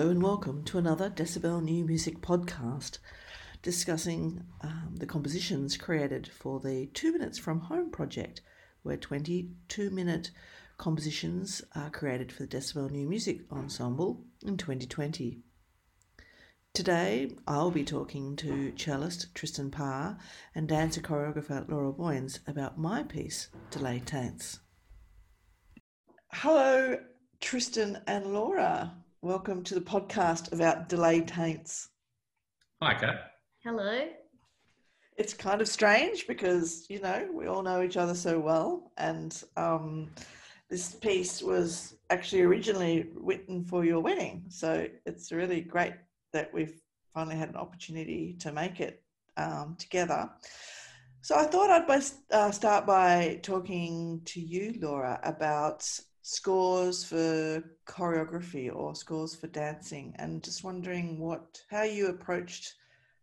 Hello and welcome to another Decibel New Music podcast discussing um, the compositions created for the Two Minutes from Home project, where 22 minute compositions are created for the Decibel New Music Ensemble in 2020. Today, I'll be talking to cellist Tristen Parr and dancer choreographer Laura Boynes about my piece, Delay Taints. Hello, Tristen and Laura. Welcome to the podcast about delay taints. Hi, Cat. Hello. It's kind of strange because, you know, we all know each other so well. And um, this piece was actually originally written for your wedding. So it's really great that we've finally had an opportunity to make it um, together. So I thought I'd uh, start by talking to you, Laura, about scores for choreography or scores for dancing and just wondering what how you approached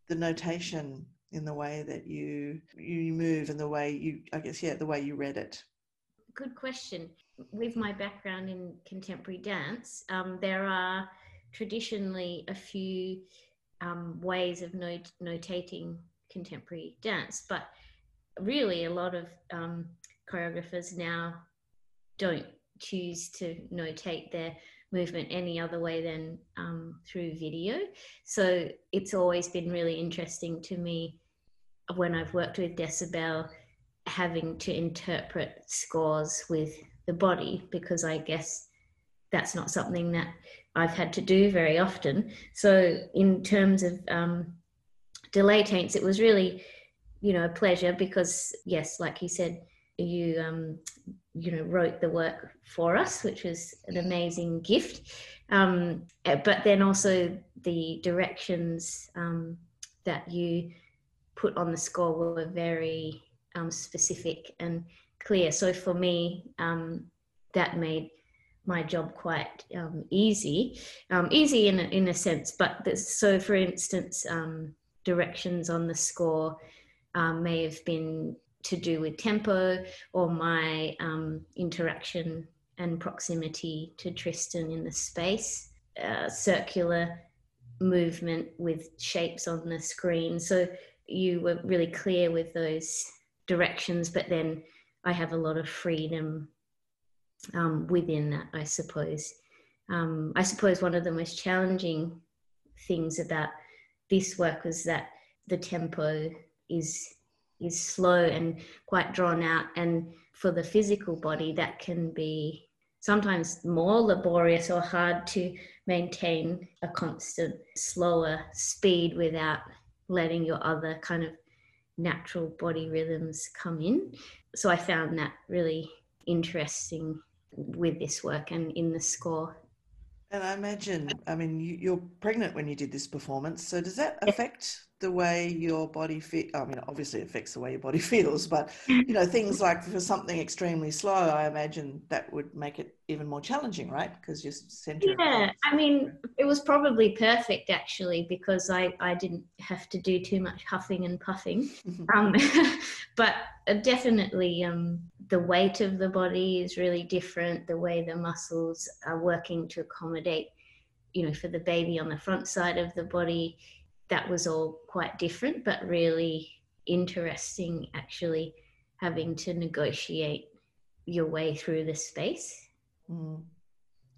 the notation in the way that you you move and the way you i guess yeah the way you read it. Good question. With my background in contemporary dance um, there are traditionally a few um, ways of not- notating contemporary dance but really a lot of um, choreographers now don't choose to notate their movement any other way than um, through video. So it's always been really interesting to me when I've worked with Decibel having to interpret scores with the body because I guess that's not something that I've had to do very often. So in terms of um, delay taints, it was really, you know, a pleasure because yes, like you said, you um, you know wrote the work for us, which was an amazing gift. Um, eh, but then also the directions um, that you put on the score were very um, specific and clear. So for me, um, that made my job quite um, easy, um, easy in a, in a sense. But so, for instance, directions on the score may have been to do with tempo or my um, interaction and proximity to Tristen in the space, uh, circular movement with shapes on the screen. So you were really clear with those directions, but then I have a lot of freedom um, within that, I suppose. Um, I suppose one of the most challenging things about this work was that the tempo is is slow and quite drawn out. And for the physical body, that can be sometimes more laborious or hard to maintain a constant slower speed without letting your other kind of natural body rhythms come in. So I found that really interesting with this work and in the score. And I imagine, I mean, you, are pregnant when you did this performance. So does that affect the way your body feel i mean obviously it affects the way your body feels but you know things like for something extremely slow i imagine that would make it even more challenging right because you're center yeah i mean it was probably perfect actually because i i didn't have to do too much huffing and puffing mm-hmm. um, but uh, definitely um, the weight of the body is really different the way the muscles are working to accommodate you know for the baby on the front side of the body that was all quite different, but really interesting actually having to negotiate your way through the space. Mm.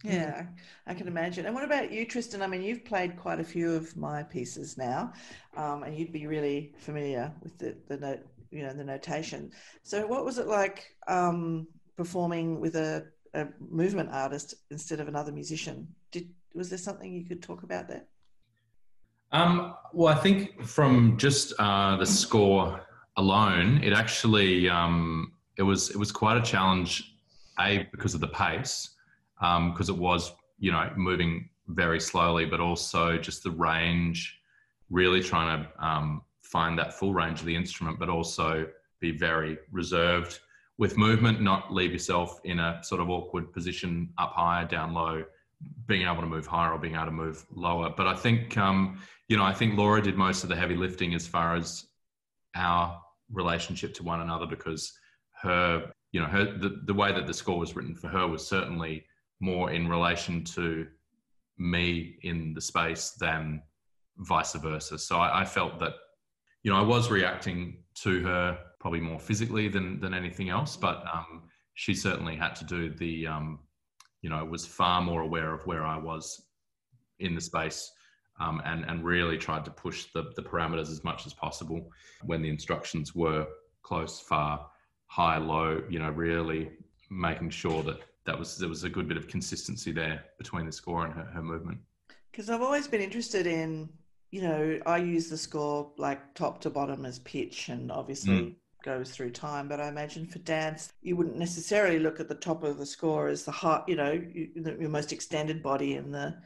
Yeah, I can imagine. And what about you, Tristen? I mean, you've played quite a few of my pieces now, um, and you'd be really familiar with the, the note, you know, the notation. So, what was it like um, performing with a, a movement artist instead of another musician? Did was there something you could talk about there? Um, well, I think from just uh, the score alone, it actually um, it was it was quite a challenge. A because of the pace, because um, it was you know moving very slowly, but also just the range. Really trying to um, find that full range of the instrument, but also be very reserved with movement, not leave yourself in a sort of awkward position up high, down low, being able to move higher or being able to move lower. But I think um, you know, I think Laura did most of the heavy lifting as far as our relationship to one another because her, you know, her the, the way that the score was written for her was certainly more in relation to me in the space than vice versa. So I, I felt that, you know, I was reacting to her probably more physically than than anything else, but um, she certainly had to do the, um, you know, was far more aware of where I was in the space. Um, and, and really tried to push the, the parameters as much as possible when the instructions were close, far, high, low, you know, really making sure that that was there was a good bit of consistency there between the score and her, her movement. Because I've always been interested in, you know, I use the score like top to bottom as pitch and obviously mm. goes through time, but I imagine for dance, you wouldn't necessarily look at the top of the score as the heart, you know, your most extended body and the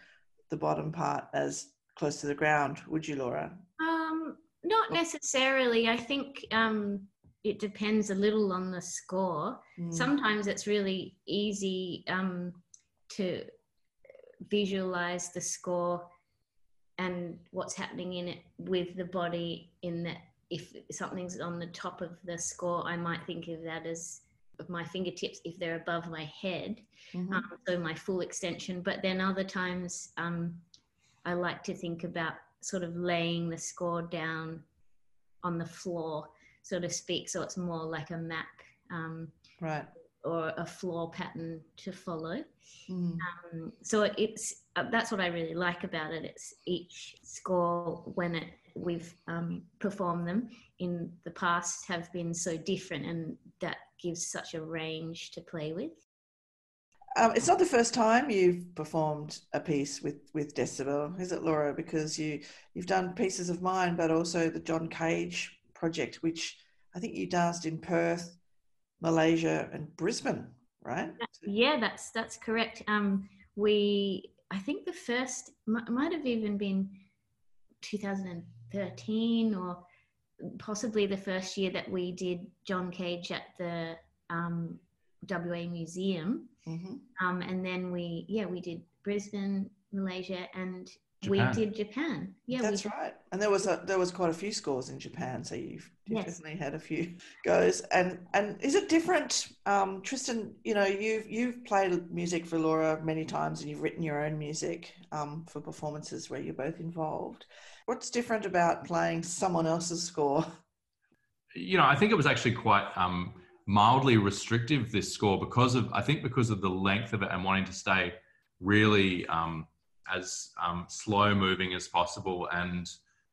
the bottom part as close to the ground, would you, Laura? Um, not necessarily. I think um, it depends a little on the score. Mm. Sometimes it's really easy um, to visualize the score and what's happening in it with the body in that if something's on the top of the score i might think of that as of my fingertips if they're above my head mm-hmm. um, so my full extension but then other times um, i like to think about sort of laying the score down on the floor so to speak. So it's more like a map, um, right, or a floor pattern to follow. Mm. Um, so it's uh, that's what I really like about it. It's each score when it we've um, performed them in the past have been so different, and that gives such a range to play with. Um, it's not the first time you've performed a piece with with Decibel, is it, Laura? Because you you've done pieces of mine, but also the John Cage project, which I think you danced in Perth, Malaysia, and Brisbane, right? Yeah, that's that's correct. Um, we, I think the first might have even been 2013 or possibly the first year that we did John Cage at the um, WA Museum. Mm-hmm. Um, and then we, yeah, we did Brisbane, Malaysia, and Japan. We did Japan. Yeah, that's right. And there was a there was quite a few scores in Japan, so you've yes. definitely had a few goes. And and is it different, um, Tristen? You know, you've you've played music for Laura many times, and you've written your own music um, for performances where you're both involved. What's different about playing someone else's score? You know, I think it was actually quite um, mildly restrictive this score because of I think because of the length of it and wanting to stay really. Um, as um, slow moving as possible. And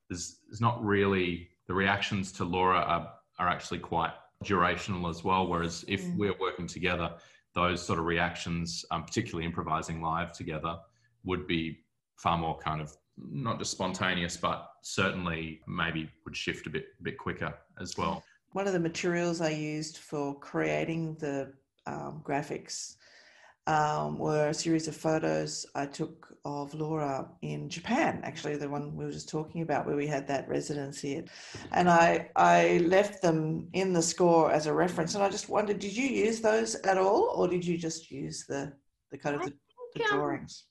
there's, there's not really the reactions to Laura are, are actually quite durational as well. Whereas if mm. we're working together, those sort of reactions, um, particularly improvising live together, would be far more kind of not just spontaneous, but certainly maybe would shift a bit a bit quicker as well. One of the materials I used for creating the um, graphics um, were a series of photos I took of Laura in Japan, actually the one we were just talking about, where we had that residency, and I I left them in the score as a reference. And I just wondered, did you use those at all, or did you just use the the kind of the, the um, drawings?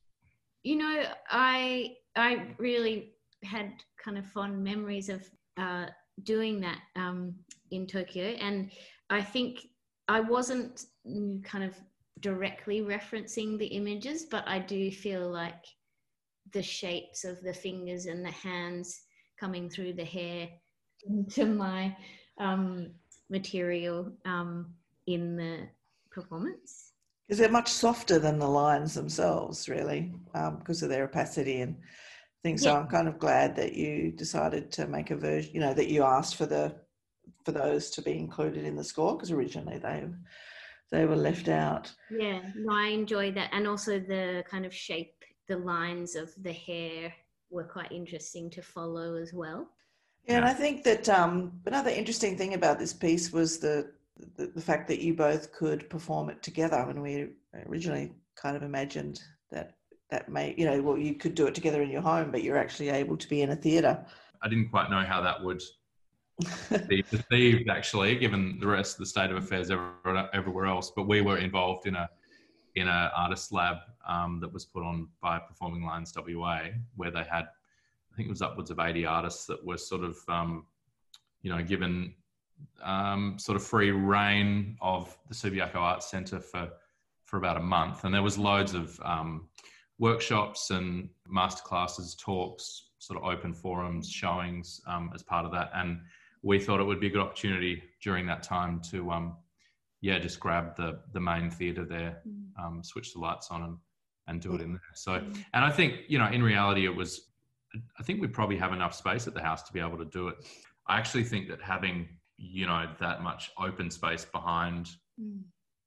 you know, I I really had kind of fond memories of uh, doing that um, in Tokyo, and I think I wasn't mm, kind of directly referencing the images, but I do feel like the shapes of the fingers and the hands coming through the hair into my um, material um, in the performance. Is they're much softer than the lines themselves, really, um, because of their opacity and things. Yeah. So I'm kind of glad that you decided to make a version, you know, that you asked for the for those to be included in the score because originally they they were left out. Yeah, no, I enjoyed that, and also the kind of shape, the lines of the hair were quite interesting to follow as well. Yeah, and I think that um, another interesting thing about this piece was the, the, the fact that you both could perform it together. When we originally kind of imagined that that may, you know, well, you could do it together in your home, but you're actually able to be in a theatre. I didn't quite know how that would be perceived actually, given the rest of the state of affairs everywhere else. But we were involved in a in a artist lab um, that was put on by Performing Lines WA, where they had, I think it was upwards of 80 artists that were sort of, um, you know, given um, sort of free reign of the Subiaco Arts Centre for for about a month, and there was loads of um, workshops and masterclasses, talks, sort of open forums, showings um, as part of that. And we thought it would be a good opportunity during that time to, um, yeah, just grab the the main theatre there, Mm. um, switch the lights on, and and do it in there. So, Mm. and I think you know, in reality, it was. I think we probably have enough space at the house to be able to do it. I actually think that having you know that much open space behind Mm.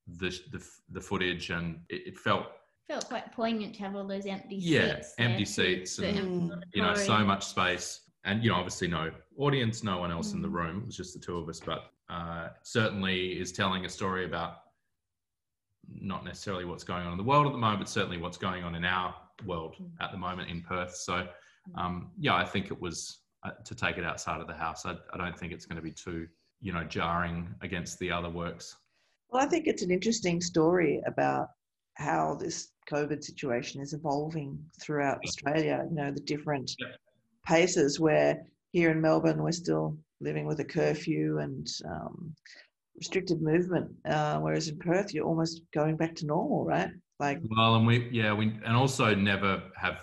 the the, the footage and it, it felt Felt quite poignant to have all those empty Yeah, seats. there empty to- seats and, empty you know so much space and you know obviously no audience no one else in the Mm. room it was just the two of us but uh, certainly is telling a story about not necessarily what's going on in the world at the moment but certainly what's going on in our world Mm. at the moment in perth so um, yeah i think it was uh, to take it outside of the house I, I don't think it's going to be too you know jarring against the other works Well, I think it's an interesting story about how this COVID situation is evolving throughout Australia. You know, the different Yeah. Paces where here in Melbourne we're still living with a curfew and um, restricted movement, uh, whereas in Perth you're almost going back to normal, right? Like, Well, and we, yeah, we, and also never have,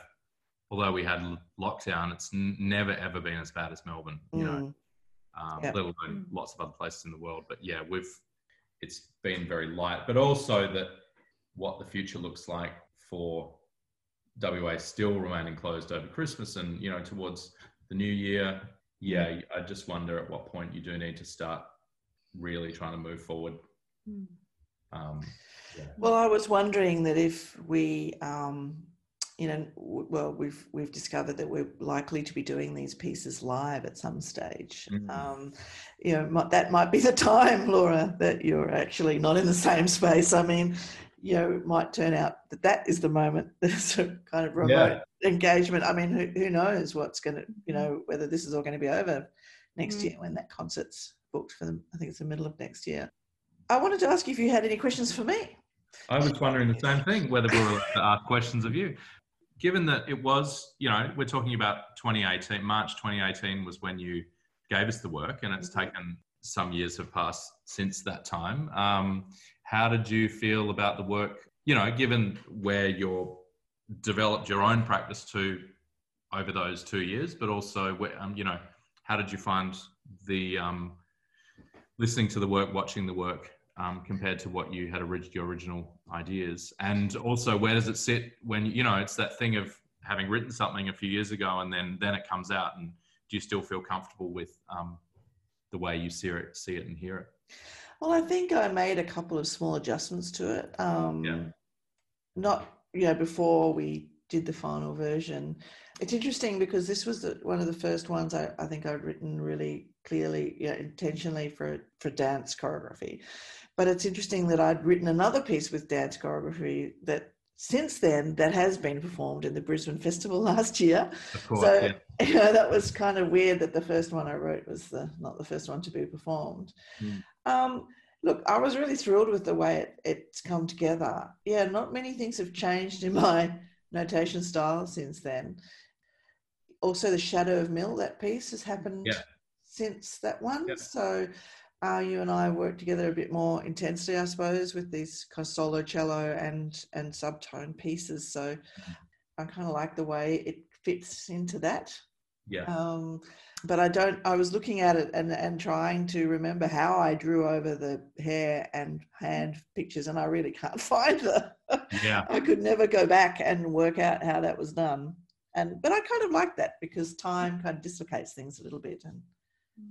although we had lockdown, it's n- never ever been as bad as Melbourne, you know, mm, um, Yeah. let alone Mm. lots of other places in the world. But yeah, we've, it's been very light, but also that what the future looks like for WA still remaining closed over Christmas and, you know, towards the new year. Yeah, I just wonder at what point you do need to start really trying to move forward. Mm. Um, yeah. Well, I was wondering that if we, um, you know, w- well, we've we've discovered that we're likely to be doing these pieces live at some stage. Mm. Um, you know, might, that might be the time, Laura, that you're actually not in the same space. I mean, you know, it might turn out that that is the moment. There's a kind of remote engagement. I mean, who, who knows what's going to, you know, whether this is all going to be over next Mm. year when that concert's booked for them. I think it's the middle of next year. I wanted to ask you if you had any questions for me. I was wondering the same thing, whether we were allowed to ask questions of you. Given that it was, you know, we're talking about 2018, March 2018 was when you gave us the work, and it's Mhm. taken some years have passed since that time. Um, how did you feel about the work, you know, given where you're developed your own practice to over those two years, but also, um, you know, how did you find the um, listening to the work, watching the work, um, compared to what you had orig- your original ideas? And also where does it sit when you know it's that thing of having written something a few years ago and then then it comes out and do you still feel comfortable with um, the way you see it see it and hear it Well, I think I made a couple of small adjustments to it. Um, Yeah. Not, you know, before we did the final version. It's interesting because this was the, one of the first ones I, I think I'd written really clearly, you know, intentionally for for dance choreography. But it's interesting that I'd written another piece with dance choreography that since then that has been performed in the Brisbane Festival last year. course So yeah. you know, that was kind of weird that the first one I wrote was the not the first one to be performed. Mm. Um, look, I was really thrilled with the way it, it's come together. Yeah, not many things have changed in my notation style since then. Also, the Shadow of Mill, that piece has happened Yeah. since that one. Yeah. So uh, you and I worked together a bit more intensely, I suppose, with these kind of solo cello and and subtone pieces. So Mm-hmm. I kind of like the way it fits into that. Yeah Um, but I don't. I was looking at it and and trying to remember how I drew over the hair and hand pictures, and I really can't find them. yeah I could never go back and work out how that was done. And but I kind of like that because time kind of dislocates things a little bit, and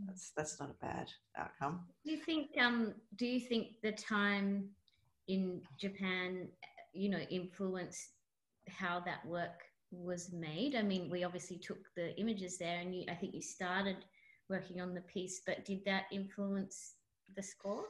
that's that's not a bad outcome. Do you think? Um, do you think the time in Japan, you know, influenced how that work was made? I mean, we obviously took the images there, and you, I think you started working on the piece, but did that influence the score?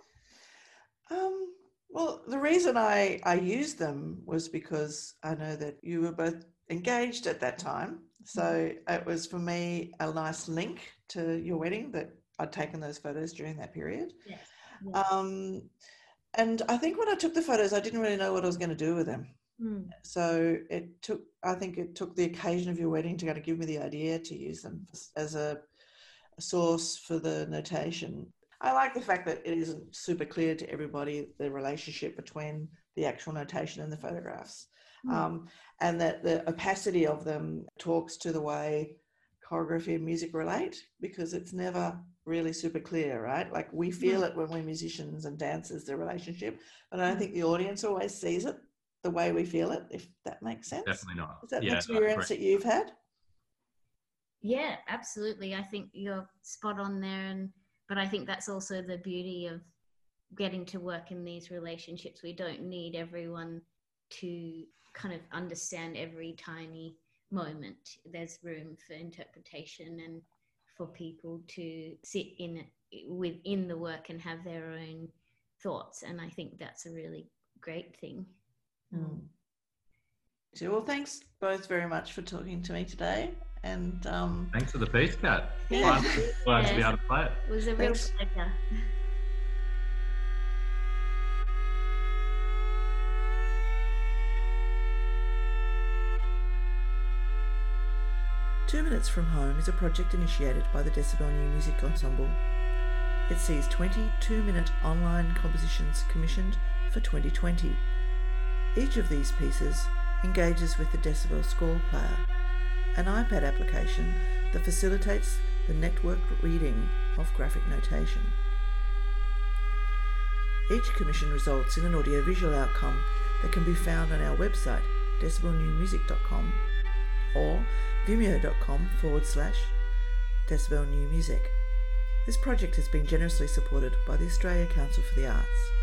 Um, well, the reason I, I used them was because I know that you were both engaged at that time. So it was for me a nice link to your wedding that I'd taken those photos during that period. Yes. Um, and I think when I took the photos, I didn't really know what I was going to do with them. Mm. So it took, I think it took the occasion of your wedding to kind of give me the idea to use them as a, a source for the notation. I like the fact that it isn't super clear to everybody the relationship between the actual notation and the photographs. mm. um, and that the opacity of them talks to the way choreography and music relate because it's never really super clear, right? Like we feel it when we're musicians and dancers, the relationship, but I don't think the audience always sees it the way we feel it, if that makes sense. Definitely not. Is that yeah, experience that you've had? Yeah, absolutely. I think you're spot on there, and but I think that's also the beauty of getting to work in these relationships. We don't need everyone to kind of understand every tiny moment. There's room for interpretation and for people to sit in within the work and have their own thoughts. And I think that's a really great thing. Mm. So, well, thanks both very much for talking to me today. And um, thanks for the piece, Cat. Yeah. Glad to be able to play it. It was a real thanks. pleasure. Two Minutes from Home is a project initiated by the Decibel New Music Ensemble. It sees 22 minute online compositions commissioned for 2020. Each of these pieces engages with the Decibel Score Player, an iPad application that facilitates the networked reading of graphic notation. Each commission results in an audiovisual outcome that can be found on our website, decibelnewmusic.com, or vimeo.com forward slash decibel new music. This project has been generously supported by the Australia Council for the Arts.